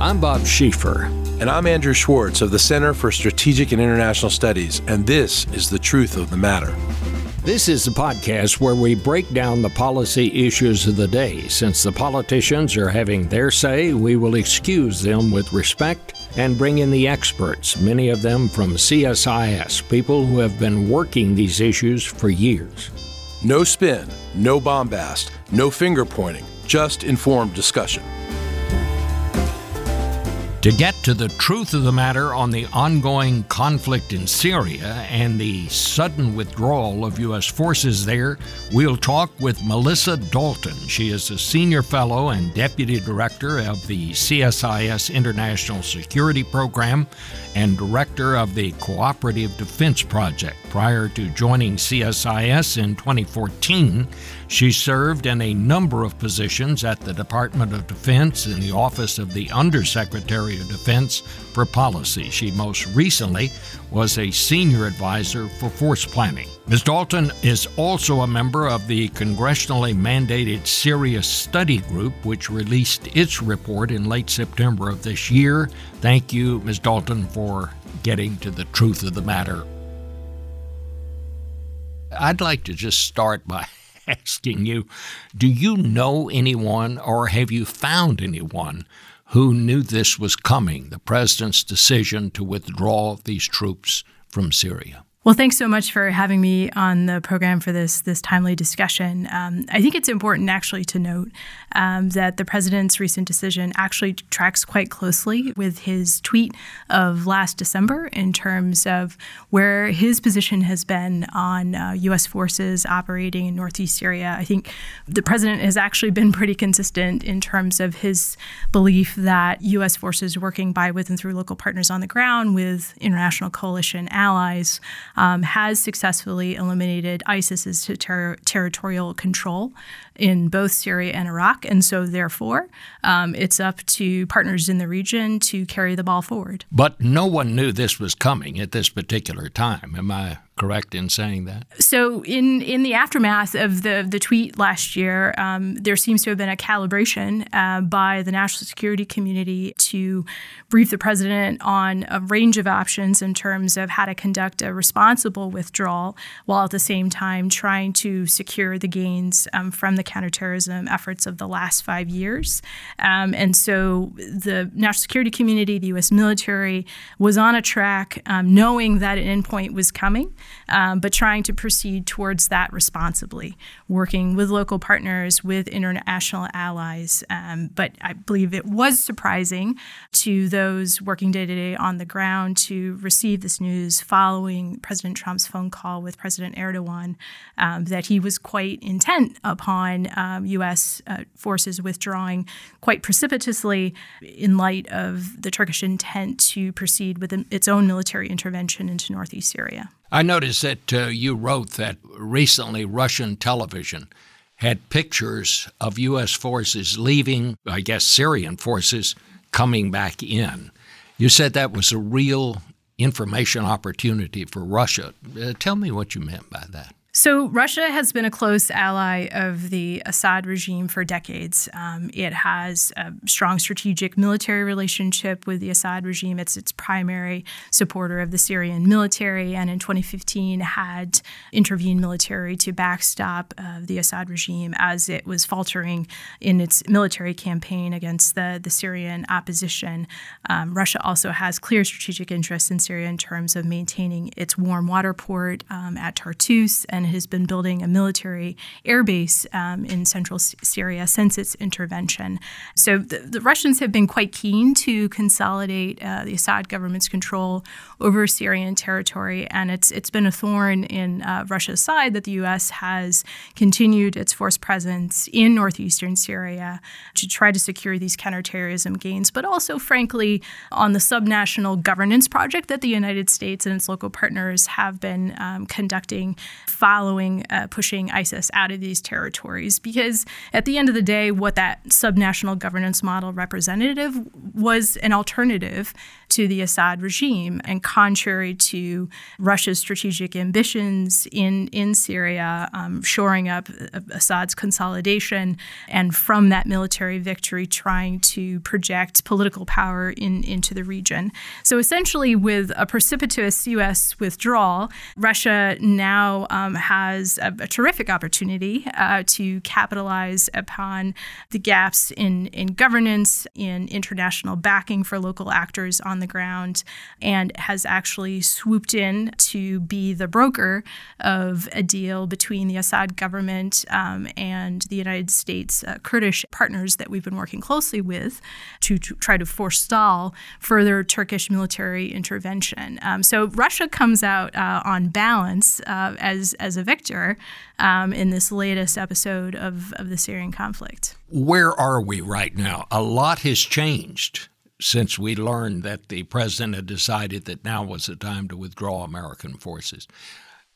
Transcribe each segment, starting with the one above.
I'm Bob Schieffer. And I'm Andrew Schwartz of the Center for Strategic and International Studies, and this is The Truth of the Matter. This is the podcast where we break down the policy issues of the day. Since the politicians are having their say, we will excuse them with respect and bring in the experts, many of them from CSIS, people who have been working these issues for years. No spin, no bombast, no finger pointing, just informed discussion. To get to the truth of the matter on the ongoing conflict in Syria and the sudden withdrawal of U.S. forces there, we'll talk with Melissa Dalton. She is a senior fellow and deputy director of the CSIS International Security Program and director of the Cooperative Defense Project. Prior to joining CSIS in 2014, she served in a number of positions at the Department of Defense in the Office of the Undersecretary of Defense for Policy. She most recently was a senior advisor for force planning. Ms. Dalton is also a member of the congressionally mandated Syria Study Group, which released its report in late September of this year. Thank you, Ms. Dalton, for getting to the truth of the matter. I'd like to just start by asking you do you know anyone or have you found anyone who knew this was coming, the president's decision to withdraw these troops from Syria? Well, thanks so much for having me on the program for this this timely discussion. Um, I think it's important actually to note um, that the president's recent decision actually tracks quite closely with his tweet of last December in terms of where his position has been on uh, U.S. forces operating in northeast Syria. I think the president has actually been pretty consistent in terms of his belief that U.S. forces working by, with, and through local partners on the ground with international coalition allies um, has successfully eliminated ISIS's ter- territorial control in both Syria and Iraq. And so, therefore, um, it's up to partners in the region to carry the ball forward. But no one knew this was coming at this particular time. Am I correct in saying that? So, in in the aftermath of the the tweet last year, um, there seems to have been a calibration uh, by the national security community to brief the president on a range of options in terms of how to conduct a responsible withdrawal, while at the same time trying to secure the gains um, from the counterterrorism efforts of the last five years. Um, and so, the national security community, the U.S. military, was on a track, um, knowing that an endpoint was coming um, but trying to proceed towards that responsibly, working with local partners, with international allies. Um, but I believe it was surprising to those working day to day on the ground to receive this news following President Trump's phone call with President Erdogan um, that he was quite intent upon U.S. Um, uh, forces withdrawing quite precipitously in light of the Turkish intent to proceed with its own military intervention into northeast Syria. I noticed that uh, you wrote that recently Russian television had pictures of U.S. forces leaving, I guess Syrian forces coming back in. You said that was a real information opportunity for Russia. Uh, tell me what you meant by that. So, Russia has been a close ally of the Assad regime for decades. Um, it has a strong strategic military relationship with the Assad regime. It's its primary supporter of the Syrian military, and in 2015 had intervened military to backstop uh, the Assad regime as it was faltering in its military campaign against the, the Syrian opposition. Um, Russia also has clear strategic interests in Syria in terms of maintaining its warm water port um, at Tartus and has been building a military airbase um, in central Syria since its intervention. So the, the, Russians have been quite keen to consolidate uh, the Assad government's control over Syrian territory, and it's it's been a thorn in uh, Russia's side that the U.S. has continued its force presence in northeastern Syria to try to secure these counterterrorism gains, but also, frankly, on the subnational governance project that the United States and its local partners have been um, conducting following uh, pushing ISIS out of these territories. Because at the end of the day, what that subnational governance model representative was an alternative to the Assad regime. And contrary to Russia's strategic ambitions in, in Syria, um, shoring up Assad's consolidation, and from that military victory, trying to project political power in, into the region. So essentially, with a precipitous U.S. withdrawal, Russia now um, has a, a, terrific opportunity uh, to capitalize upon the gaps in, in governance, in international backing for local actors on the ground and has actually swooped in to be the broker of a deal between the Assad government um, and the United States uh, Kurdish partners that we've been working closely with to, to try to forestall further Turkish military intervention. Um, so Russia comes out uh, on balance uh, as, as a victor um, in this latest episode of, of the Syrian conflict. Where are we right now? A lot has changed since we learned that the president had decided that now was the time to withdraw American forces.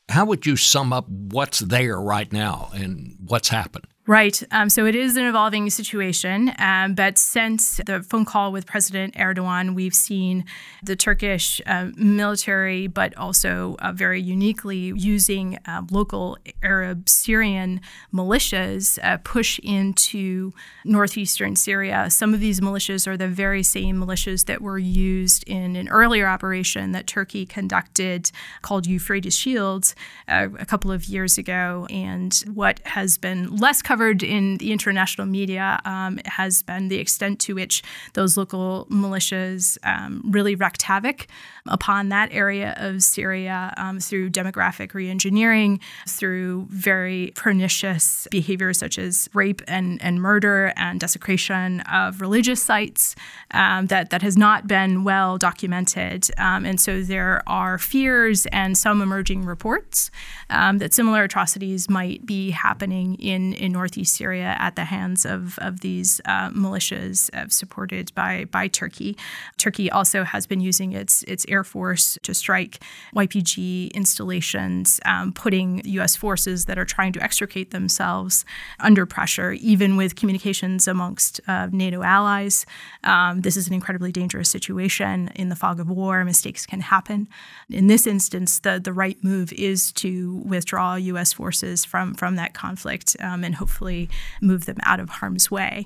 How would you sum up what's there right now and what's happened? Right. Um, so it is an evolving situation. Um, but since the phone call with President Erdogan, we've seen the Turkish uh, military, but also uh, very uniquely using uh, local Arab Syrian militias uh, push into northeastern Syria. Some of these militias are the very same militias that were used in an earlier operation that Turkey conducted called Euphrates Shields uh, a couple of years ago. And what has been less covered covered in the international media um, has been the extent to which those local militias um, really wreaked havoc upon that area of Syria um, through demographic reengineering, through very pernicious behaviors such as rape and, and murder and desecration of religious sites um, that, that has not been well documented. Um, and so there are fears and some emerging reports um, that similar atrocities might be happening in, in North northeast Syria at the hands of, of these uh, militias uh, supported by, by Turkey. Turkey also has been using its, its air force to strike YPG installations, um, putting U.S. forces that are trying to extricate themselves under pressure, even with communications amongst uh, NATO allies. Um, this is an incredibly dangerous situation. In the fog of war, mistakes can happen. In this instance, the, the right move is to withdraw U.S. forces from, from that conflict um, and hopefully move them out of harm's way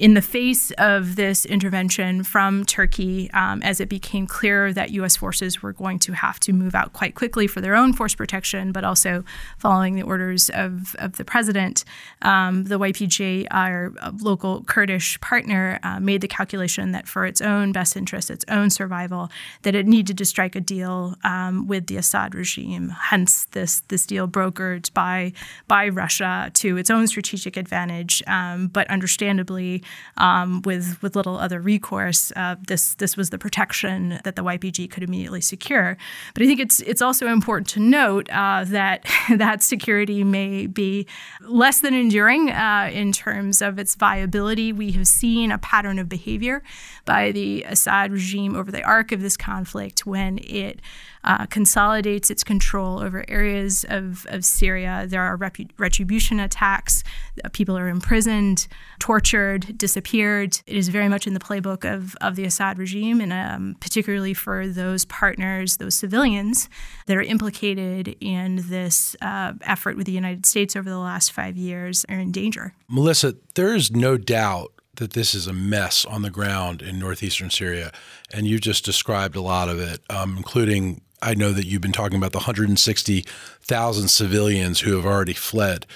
in the face of this intervention from Turkey, um, as it became clear that U.S. forces were going to have to move out quite quickly for their own force protection, but also following the orders of, of the president, um, the YPG, our local Kurdish partner, uh, made the calculation that for its own best interest, its own survival, that it needed to strike a deal um, with the Assad regime. Hence, this this deal brokered by by Russia to its own strategic advantage, um, but understandably um, with with little other recourse. Uh, this this was the protection that the YPG could immediately secure. But I think it's it's also important to note uh, that that security may be less than enduring uh, in terms of its viability. We have seen a pattern of behavior by the Assad regime over the arc of this conflict when it uh, consolidates its control over areas of, of Syria. There are retribution attacks. People are imprisoned, tortured, disappeared. It is very much in the playbook of, of the Assad regime, and um, particularly for those partners, those civilians that are implicated in this uh, effort with the United States over the last five years are in danger. Melissa, there is no doubt that this is a mess on the ground in northeastern Syria, and you just described a lot of it, um, including I know that you've been talking about the 160,000 civilians who have already fled.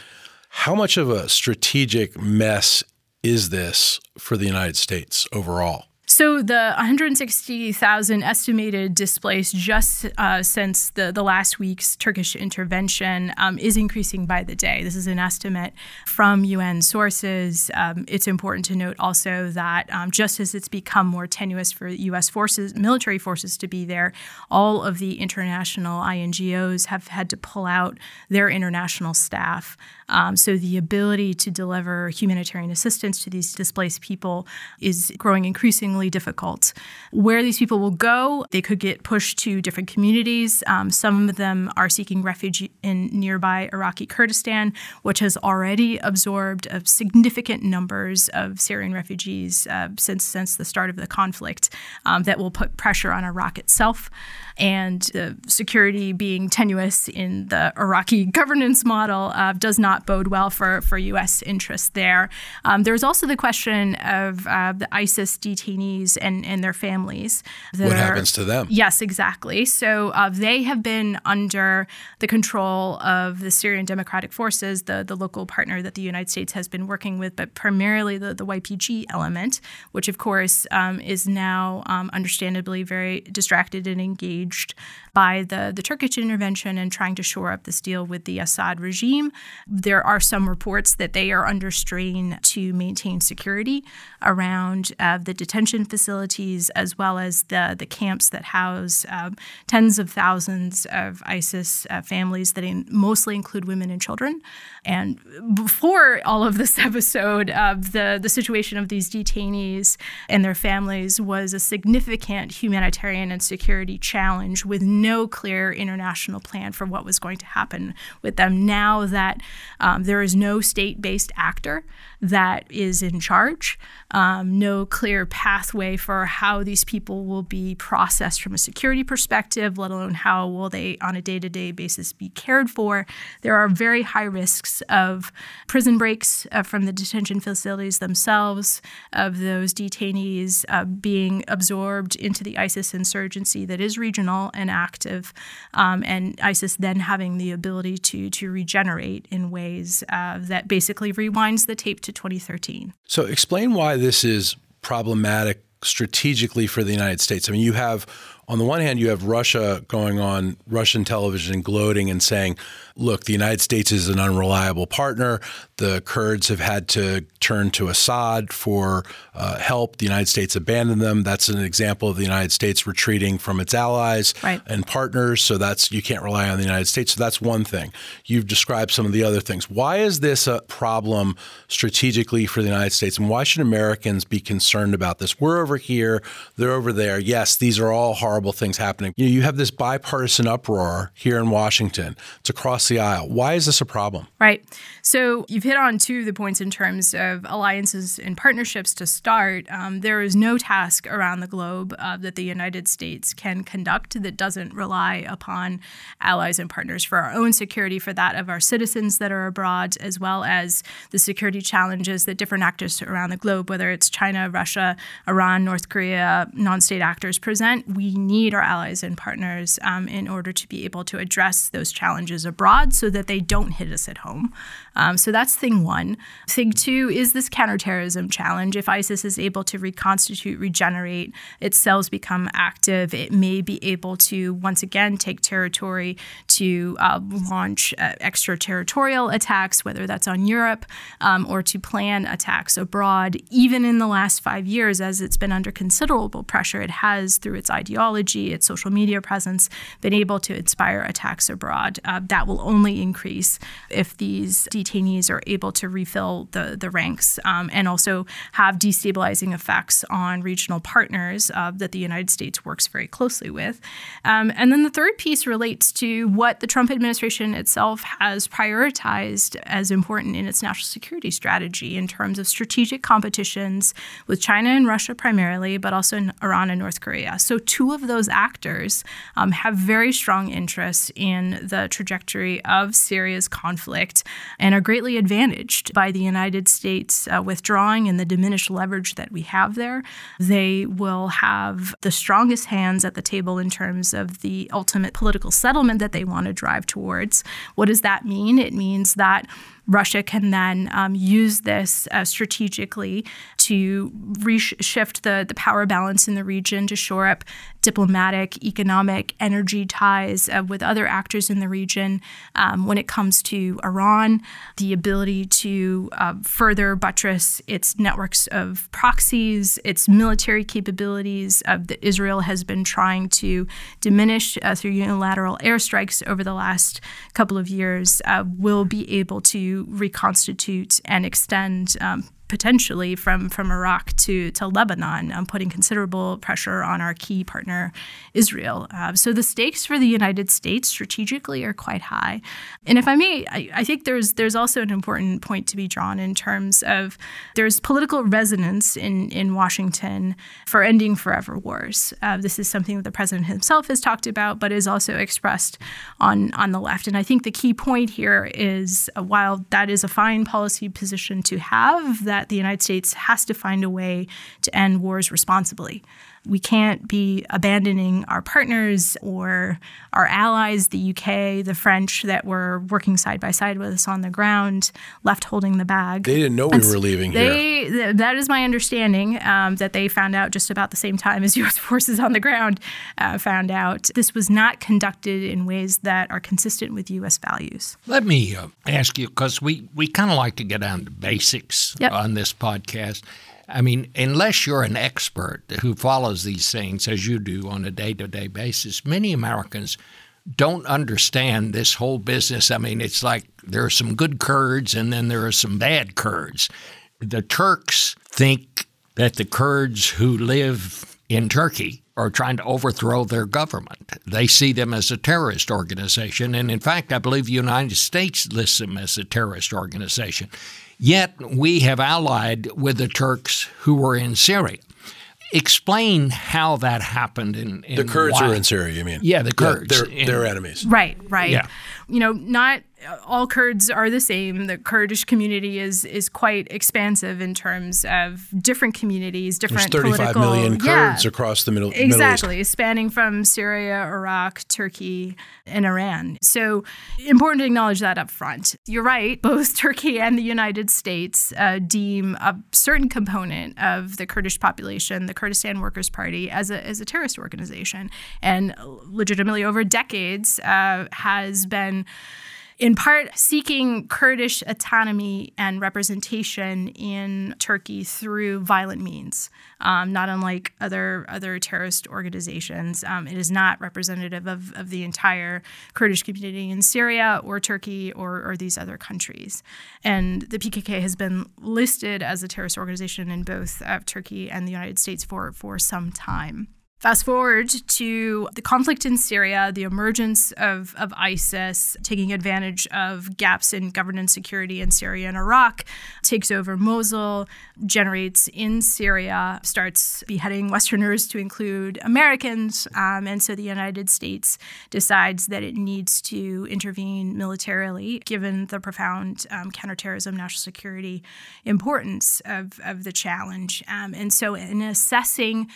How much of a strategic mess is this for the United States overall? So the 160,000 estimated displaced just uh, since the, the last week's Turkish intervention um, is increasing by the day. This is an estimate from UN sources. Um, it's important to note also that um, just as it's become more tenuous for U.S. forces, military forces to be there, all of the international INGOs have had to pull out their international staff. Um, so the ability to deliver humanitarian assistance to these displaced people is growing increasingly increasingly difficult. Where these people will go, they could get pushed to different communities. Um, some of them are seeking refuge in nearby Iraqi Kurdistan, which has already absorbed significant numbers of Syrian refugees uh, since since the start of the conflict. Um, that will put pressure on Iraq itself and the security being tenuous in the Iraqi governance model uh, does not bode well for, for U.S. interests there. Um, there's also the question of uh, the ISIS detainees and, and their families. What are, happens to them? Yes, exactly. So uh, they have been under the control of the Syrian Democratic Forces, the, the local partner that the United States has been working with, but primarily the, the YPG element, which of course um, is now um, understandably very distracted and engaged by the, the Turkish intervention and trying to shore up this deal with the Assad regime. There are some reports that they are under strain to maintain security around uh, the detention facilities as well as the, the camps that house uh, tens of thousands of ISIS uh, families that in, mostly include women and children. And before all of this episode, of the, the situation of these detainees and their families was a significant humanitarian and security challenge with no clear international plan for what was going to happen with them. Now that um, there is no state based actor that is in charge, um, no clear pathway for how these people will be processed from a security perspective, let alone how will they on a day to day basis be cared for. There are very high risks of prison breaks uh, from the detention facilities themselves, of those detainees uh, being absorbed into the ISIS insurgency that is regional and active, um, and ISIS then having the ability to, to regenerate in ways uh, that basically rewinds the tape to 2013. So, explain why this is problematic strategically for the United States. I mean, you have on the one hand, you have Russia going on Russian television and gloating and saying, look, the United States is an unreliable partner. The Kurds have had to turn to Assad for uh, help. The United States abandoned them. That's an example of the United States retreating from its allies right. and partners. So that's you can't rely on the United States. So that's one thing. You've described some of the other things. Why is this a problem strategically for the United States, and why should Americans be concerned about this? We're over here, they're over there. Yes, these are all hard horrible things happening. You, know, you have this bipartisan uproar here in Washington. It's across the aisle. Why is this a problem? Right. So you've hit on two of the points in terms of alliances and partnerships to start. Um, there is no task around the globe uh, that the United States can conduct that doesn't rely upon allies and partners for our own security, for that of our citizens that are abroad, as well as the security challenges that different actors around the globe, whether it's China, Russia, Iran, North Korea, non state actors present. We need our allies and partners um, in order to be able to address those challenges abroad so that they don't hit us at home. Um, so that's thing one. Thing two is this counterterrorism challenge. If ISIS is able to reconstitute, regenerate, its cells become active, it may be able to once again take territory to uh, launch uh, extraterritorial attacks, whether that's on Europe um, or to plan attacks abroad. Even in the last five years, as it's been under considerable pressure, it has, through its ideology, its social media presence, been able to inspire attacks abroad. Uh, that will only increase if these detainees are able to refill the, the ranks um, and also have destabilizing effects on regional partners uh, that the United States works very closely with. Um, and then the third piece relates to what the Trump administration itself has prioritized as important in its national security strategy in terms of strategic competitions with China and Russia primarily, but also in Iran and North Korea. So, two of those actors um, have very strong interests in the trajectory of Syria's conflict and are greatly advantaged by the United States uh, withdrawing and the diminished leverage that we have there. They will have the strongest hands at the table in terms of the ultimate political settlement that they want to drive towards. What does that mean? It means that Russia can then um, use this uh, strategically to reshift the, the power balance in the region to shore up diplomatic, economic, energy ties uh, with other actors in the region. Um, when it comes to Iran, the ability to uh, further buttress its networks of proxies, its military capabilities uh, that Israel has been trying to diminish uh, through unilateral airstrikes over the last couple of years, uh, will be able to reconstitute and extend um, potentially from, from Iraq to, to Lebanon, um, putting considerable pressure on our key partner, Israel. Uh, so the stakes for the United States strategically are quite high. And if I may, I, I, think there's there's also an important point to be drawn in terms of there's political resonance in, in Washington for ending forever wars. Uh, this is something that the president himself has talked about, but is also expressed on, on the left. And I think the key point here is uh, while that is a fine policy position to have, that the United States has to find a way to end wars responsibly. We can't be abandoning our partners or our allies, the UK, the French, that were working side by side with us on the ground, left holding the bag. They didn't know we were leaving they, here. that is my understanding um, that they found out just about the same time as U.S. forces on the ground uh, found out. This was not conducted in ways that are consistent with U.S. values. Let me uh, ask you, because we, we kind of like to get down to basics yep. on this podcast. I mean, unless you're an expert who follows these things as you do on a day to day basis, many Americans don't understand this whole business. I mean, it's like there are some good Kurds and then there are some bad Kurds. The Turks think that the Kurds who live in Turkey are trying to overthrow their government. They see them as a terrorist organization. And in fact, I believe the United States lists them as a terrorist organization. Yet we have allied with the Turks who were in Syria. Explain how that happened. In, in the Kurds why. are in Syria. You mean? Yeah, the Kurds. Yeah, they're, in, they're enemies. Right. Right. Yeah. You know, not all Kurds are the same. The Kurdish community is is quite expansive in terms of different communities, different There's 35 political, million Kurds yeah, across the Middle exactly, Middle East. spanning from Syria, Iraq, Turkey, and Iran. So important to acknowledge that up front. You're right. Both Turkey and the United States uh, deem a certain component of the Kurdish population, the Kurdistan Workers' Party, as a as a terrorist organization, and legitimately over decades uh, has been in part seeking Kurdish autonomy and representation in Turkey through violent means, um, not unlike other other terrorist organizations. Um, it is not representative of, of the entire Kurdish community in Syria or Turkey or, or these other countries. And the PKK has been listed as a terrorist organization in both uh, Turkey and the United States for, for some time. Fast forward to the conflict in Syria, the emergence of, of ISIS, taking advantage of gaps in governance security in Syria and Iraq, takes over Mosul, generates in Syria, starts beheading Westerners to include Americans. Um, and so the United States decides that it needs to intervene militarily, given the profound um, counterterrorism, national security importance of, of the challenge. Um, and so, in assessing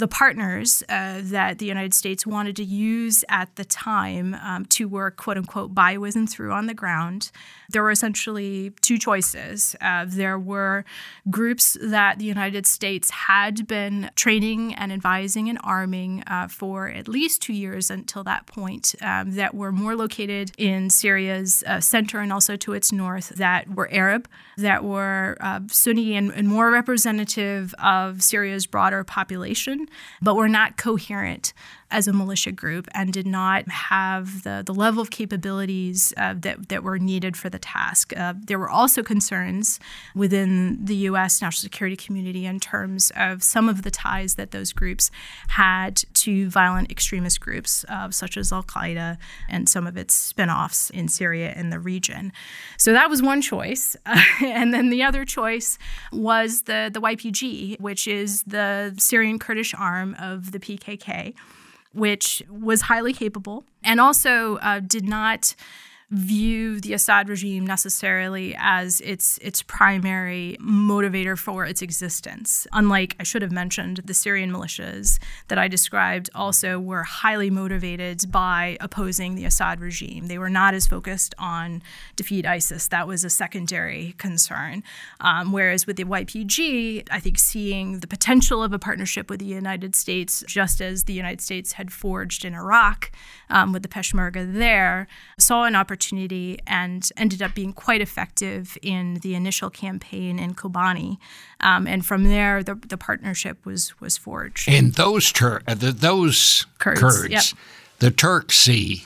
the partners uh, that the United States wanted to use at the time um, to work, quote unquote, by, with, and through on the ground, there were essentially two choices. Uh, there were groups that the United States had been training and advising and arming uh, for at least two years until that point, um, that were more located in Syria's uh, center and also to its north, that were Arab, that were uh, Sunni and, and more representative of Syria's broader population, but we're not coherent as a militia group and did not have the, the level of capabilities uh, that, that were needed for the task. Uh, there were also concerns within the U.S. national security community in terms of some of the ties that those groups had to violent extremist groups, uh, such as Al Qaeda and some of its spin offs in Syria and the region. So that was one choice. and then the other choice was the, the YPG, which is the Syrian Kurdish arm of the PKK which was highly capable and also uh, did not view the Assad regime necessarily as its its primary motivator for its existence. Unlike I should have mentioned, the Syrian militias that I described also were highly motivated by opposing the Assad regime. They were not as focused on defeat ISIS. That was a secondary concern. Um, whereas with the YPG, I think seeing the potential of a partnership with the United States, just as the United States had forged in Iraq um, with the Peshmerga there, saw an opportunity opportunity and ended up being quite effective in the initial campaign in Kobani. Um, and from there, the, the partnership was was forged. And those Tur- uh, the, those Kurds, Kurds yep. the Turks see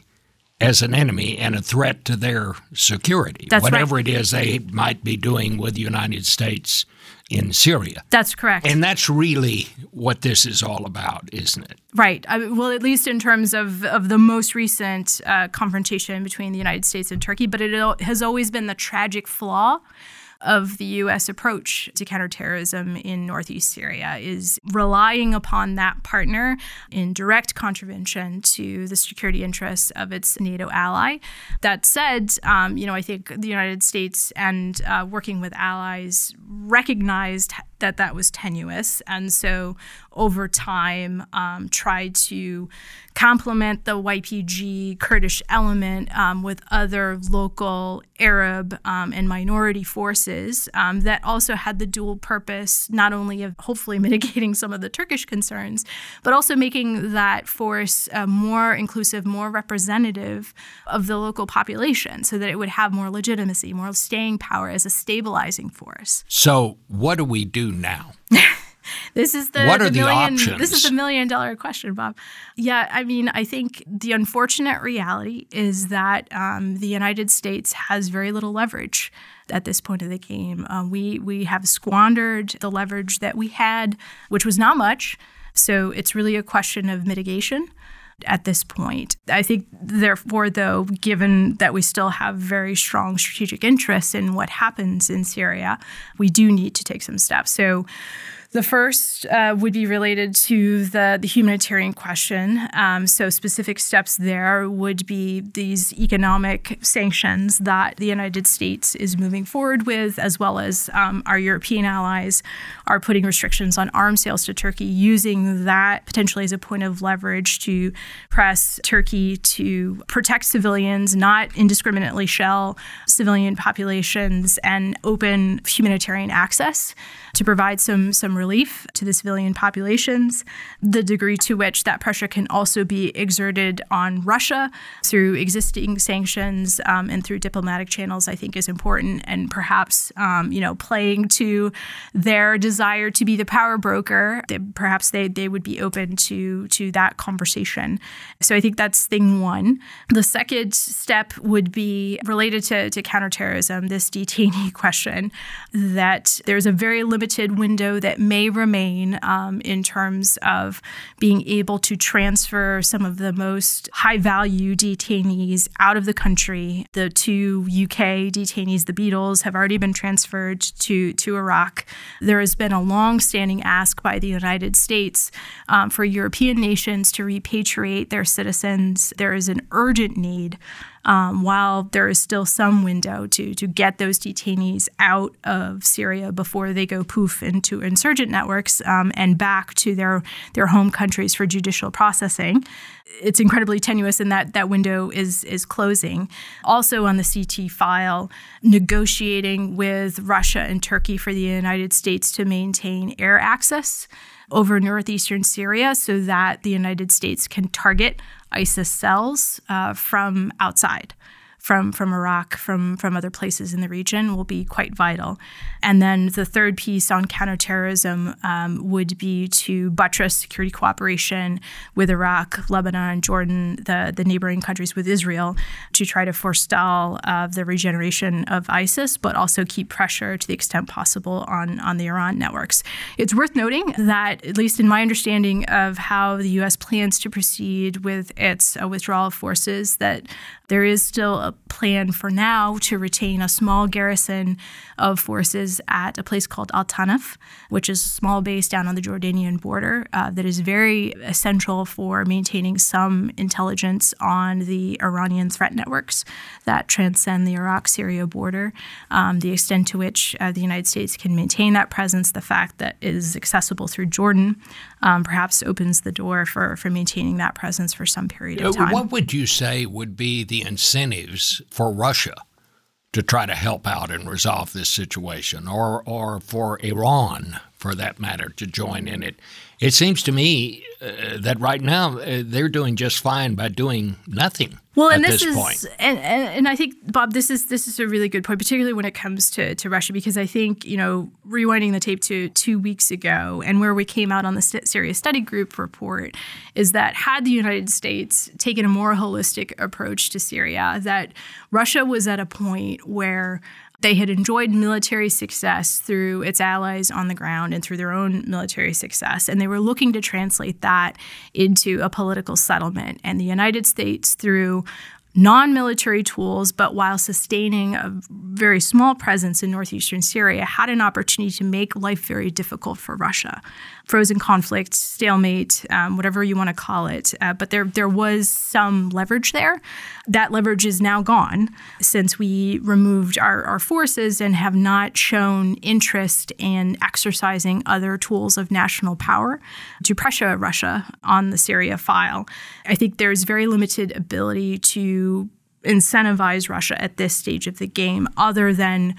as an enemy and a threat to their security, That's whatever right. it is they might be doing with the United States in Syria. That's correct. And that's really what this is all about, isn't it? Right. I, well, at least in terms of, of the most recent uh, confrontation between the United States and Turkey, but it has always been the tragic flaw of the U.S. approach to counterterrorism in northeast Syria is relying upon that partner in direct contravention to the security interests of its NATO ally. That said, um, you know, I think the United States and uh, working with allies recognized that that was tenuous, and so over time um, tried to complement the YPG Kurdish element um, with other local Arab um, and minority forces um, that also had the dual purpose not only of hopefully mitigating some of the Turkish concerns, but also making that force uh, more inclusive, more representative of the local population so that it would have more legitimacy, more staying power as a stabilizing force. So, what do we do now? This is the What are the million, options? This is the million dollar question, Bob. Yeah, I mean, I think the unfortunate reality is that um, the United States has very little leverage at this point of the game. Uh, we we have squandered the leverage that we had, which was not much. So it's really a question of mitigation at this point. I think, therefore, though, given that we still have very strong strategic interests in what happens in Syria, we do need to take some steps. So the first uh, would be related to the, the humanitarian question. Um, so, specific steps there would be these economic sanctions that the United States is moving forward with, as well as um, our European allies are putting restrictions on arms sales to Turkey, using that potentially as a point of leverage to press Turkey to protect civilians, not indiscriminately shell civilian populations, and open humanitarian access to provide some some relief to the civilian populations. The degree to which that pressure can also be exerted on Russia through existing sanctions um, and through diplomatic channels, I think, is important, and perhaps um, you know playing to their desire to be the power broker. They, perhaps they they would be open to to that conversation. So I think that's thing one. The second step would be related to, to counterterrorism, this detainee question, that there's a very limited window that may remain um, in terms of being able to transfer some of the most high value detainees out of the country. The two UK detainees, the Beatles, have already been transferred to, to Iraq. There has been a long standing ask by the United States um, for European nations to repatriate their citizens. There is an urgent need um, while there is still some window to to get those detainees out of Syria before they go poof into insurgent networks um, and back to their their home countries for judicial processing. It's incredibly tenuous, and that that window is is closing. Also on the CT file, negotiating with Russia and Turkey for the United States to maintain air access over northeastern Syria so that the United States can target ISIS cells uh, from outside. From, from Iraq, from, from other places in the region, will be quite vital. And then the third piece on counterterrorism um, would be to buttress security cooperation with Iraq, Lebanon, Jordan, the, the neighboring countries with Israel, to try to forestall uh, the regeneration of ISIS, but also keep pressure to the extent possible on, on the Iran networks. It's worth noting that, at least in my understanding of how the U.S. plans to proceed with its uh, withdrawal of forces, that there is still a plan for now to retain a small garrison of forces at a place called Al Tanaf, which is a small base down on the Jordanian border uh, that is very essential for maintaining some intelligence on the Iranian threat networks that transcend the Iraq Syria border. Um, the extent to which uh, the United States can maintain that presence, the fact that it is accessible through Jordan, um, perhaps opens the door for, for maintaining that presence for some period of time. What would you say would be the incentives for Russia to try to help out and resolve this situation, or or for Iran, for that matter, to join in it. It seems to me uh, that right now uh, they're doing just fine by doing nothing. Well, and this, this, is, point. And, and, and I think Bob, this is this is a really good point, particularly when it comes to, to Russia, because I think you know rewinding the tape to two weeks ago and where we came out on the Syria Study Group report is that had the United States taken a more holistic approach to Syria, that Russia was at a point where they had enjoyed military success through its allies on the ground and through their own military success. And they were looking to translate that into a political settlement. And the United States, through non military tools, but while sustaining a very small presence in northeastern Syria, had an opportunity to make life very difficult for Russia. Frozen conflict, stalemate, um, whatever you want to call it. Uh, but there, there was some leverage there. That leverage is now gone since we removed our, our forces and have not shown interest in exercising other tools of national power to pressure Russia on the Syria file. I think there's very limited ability to incentivize Russia at this stage of the game other than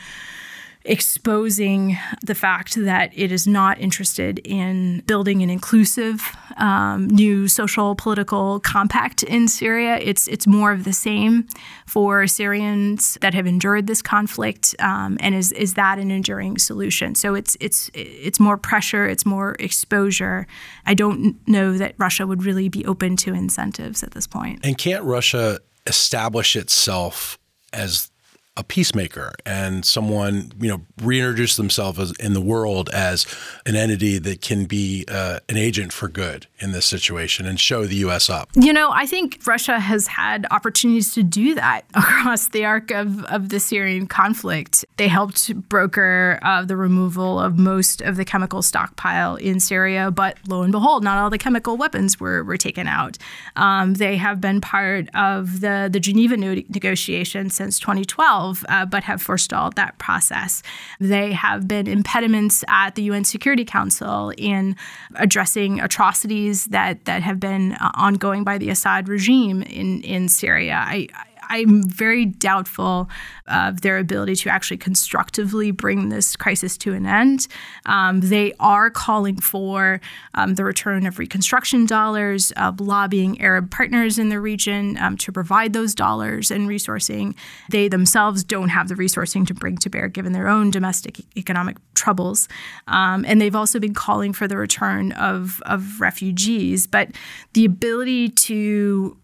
exposing the fact that it is not interested in building an inclusive um, new social political compact in Syria. It's it's more of the same for Syrians that have endured this conflict, um, and is is that an enduring solution? So it's it's it's more pressure, it's more exposure. I don't know that Russia would really be open to incentives at this point. And can't Russia establish itself as a peacemaker and someone you know reintroduce themselves as, in the world as an entity that can be uh, an agent for good in this situation and show the U.S. up. You know, I think Russia has had opportunities to do that across the arc of, of the Syrian conflict. They helped broker uh, the removal of most of the chemical stockpile in Syria, but lo and behold, not all the chemical weapons were, were taken out. Um, they have been part of the the Geneva negotiations since 2012 uh, but have forestalled that process. They have been impediments at the UN Security Council in addressing atrocities that, that have been uh, ongoing by the Assad regime in, in Syria. I, I'm very doubtful of their ability to actually constructively bring this crisis to an end. Um, they are calling for um, the return of reconstruction dollars, of lobbying Arab partners in the region um, to provide those dollars and resourcing. They themselves don't have the resourcing to bring to bear given their own domestic economic troubles. Um, and they've also been calling for the return of, of refugees. But the ability to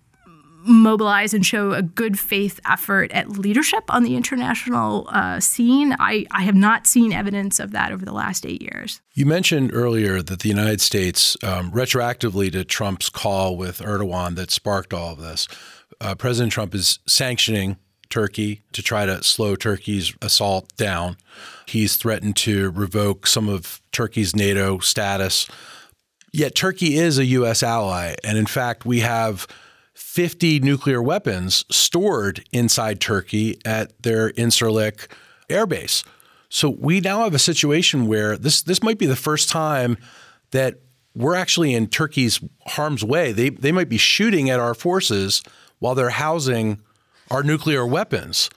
mobilize and show a good faith effort at leadership on the international uh, scene. I, I have not seen evidence of that over the last eight years. You mentioned earlier that the United States, um, retroactively to Trump's call with Erdogan that sparked all of this, uh, President Trump is sanctioning Turkey to try to slow Turkey's assault down. He's threatened to revoke some of Turkey's NATO status. Yet Turkey is a U.S. ally. And in fact, we have 50 nuclear weapons stored inside Turkey at their Incirlik airbase. So we now have a situation where this this might be the first time that we're actually in Turkey's harm's way. They they might be shooting at our forces while they're housing our nuclear weapons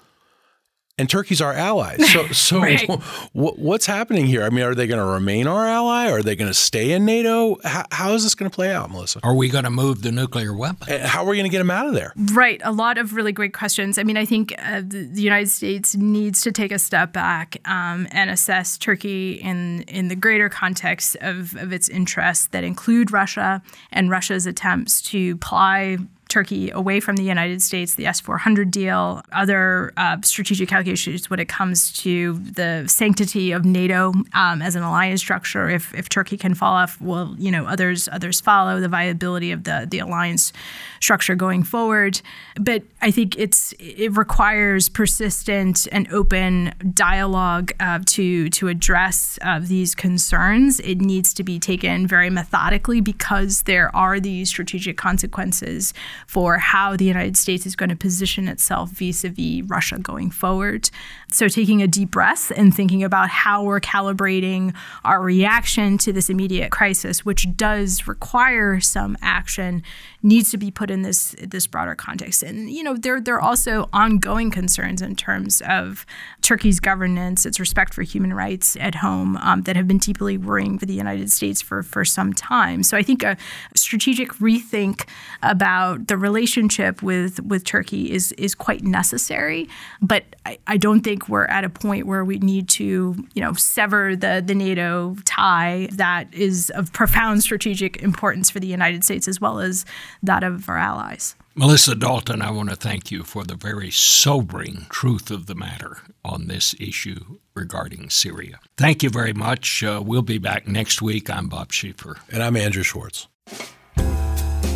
and Turkey's our ally. So, so right. w- what's happening here? I mean, are they going to remain our ally? Are they going to stay in NATO? How, how is this going to play out, Melissa? Are we going to move the nuclear weapon? And how are we going to get them out of there? Right. A lot of really great questions. I mean, I think uh, the, the, United States needs to take a step back um, and assess Turkey in in the greater context of, of its interests that include Russia and Russia's attempts to ply Turkey away from the United States, the S 400 deal, other uh, strategic calculations when it comes to the sanctity of NATO um, as an alliance structure. If, if Turkey can fall off, well, you know, others others follow the viability of the, the alliance structure going forward. But I think it's it requires persistent and open dialogue uh, to to address uh, these concerns. It needs to be taken very methodically because there are these strategic consequences for how the United States is going to position itself vis a vis Russia going forward. So, taking a deep breath and thinking about how we're calibrating our reaction to this immediate crisis, which does require some action, needs to be put in this this broader context. And you know, there there are also ongoing concerns in terms of Turkey's governance, its respect for human rights at home, um, that have been deeply worrying for the United States for for some time. So I think a strategic rethink about the relationship with with Turkey is is quite necessary. But I, I don't think we're at a point where we need to you know sever the the NATO tie that is of profound strategic importance for the United States as well as that of our allies. Melissa Dalton, I want to thank you for the very sobering truth of the matter on this issue regarding Syria. Thank you very much. Uh, we'll be back next week. I'm Bob Schieffer. And I'm Andrew Schwartz.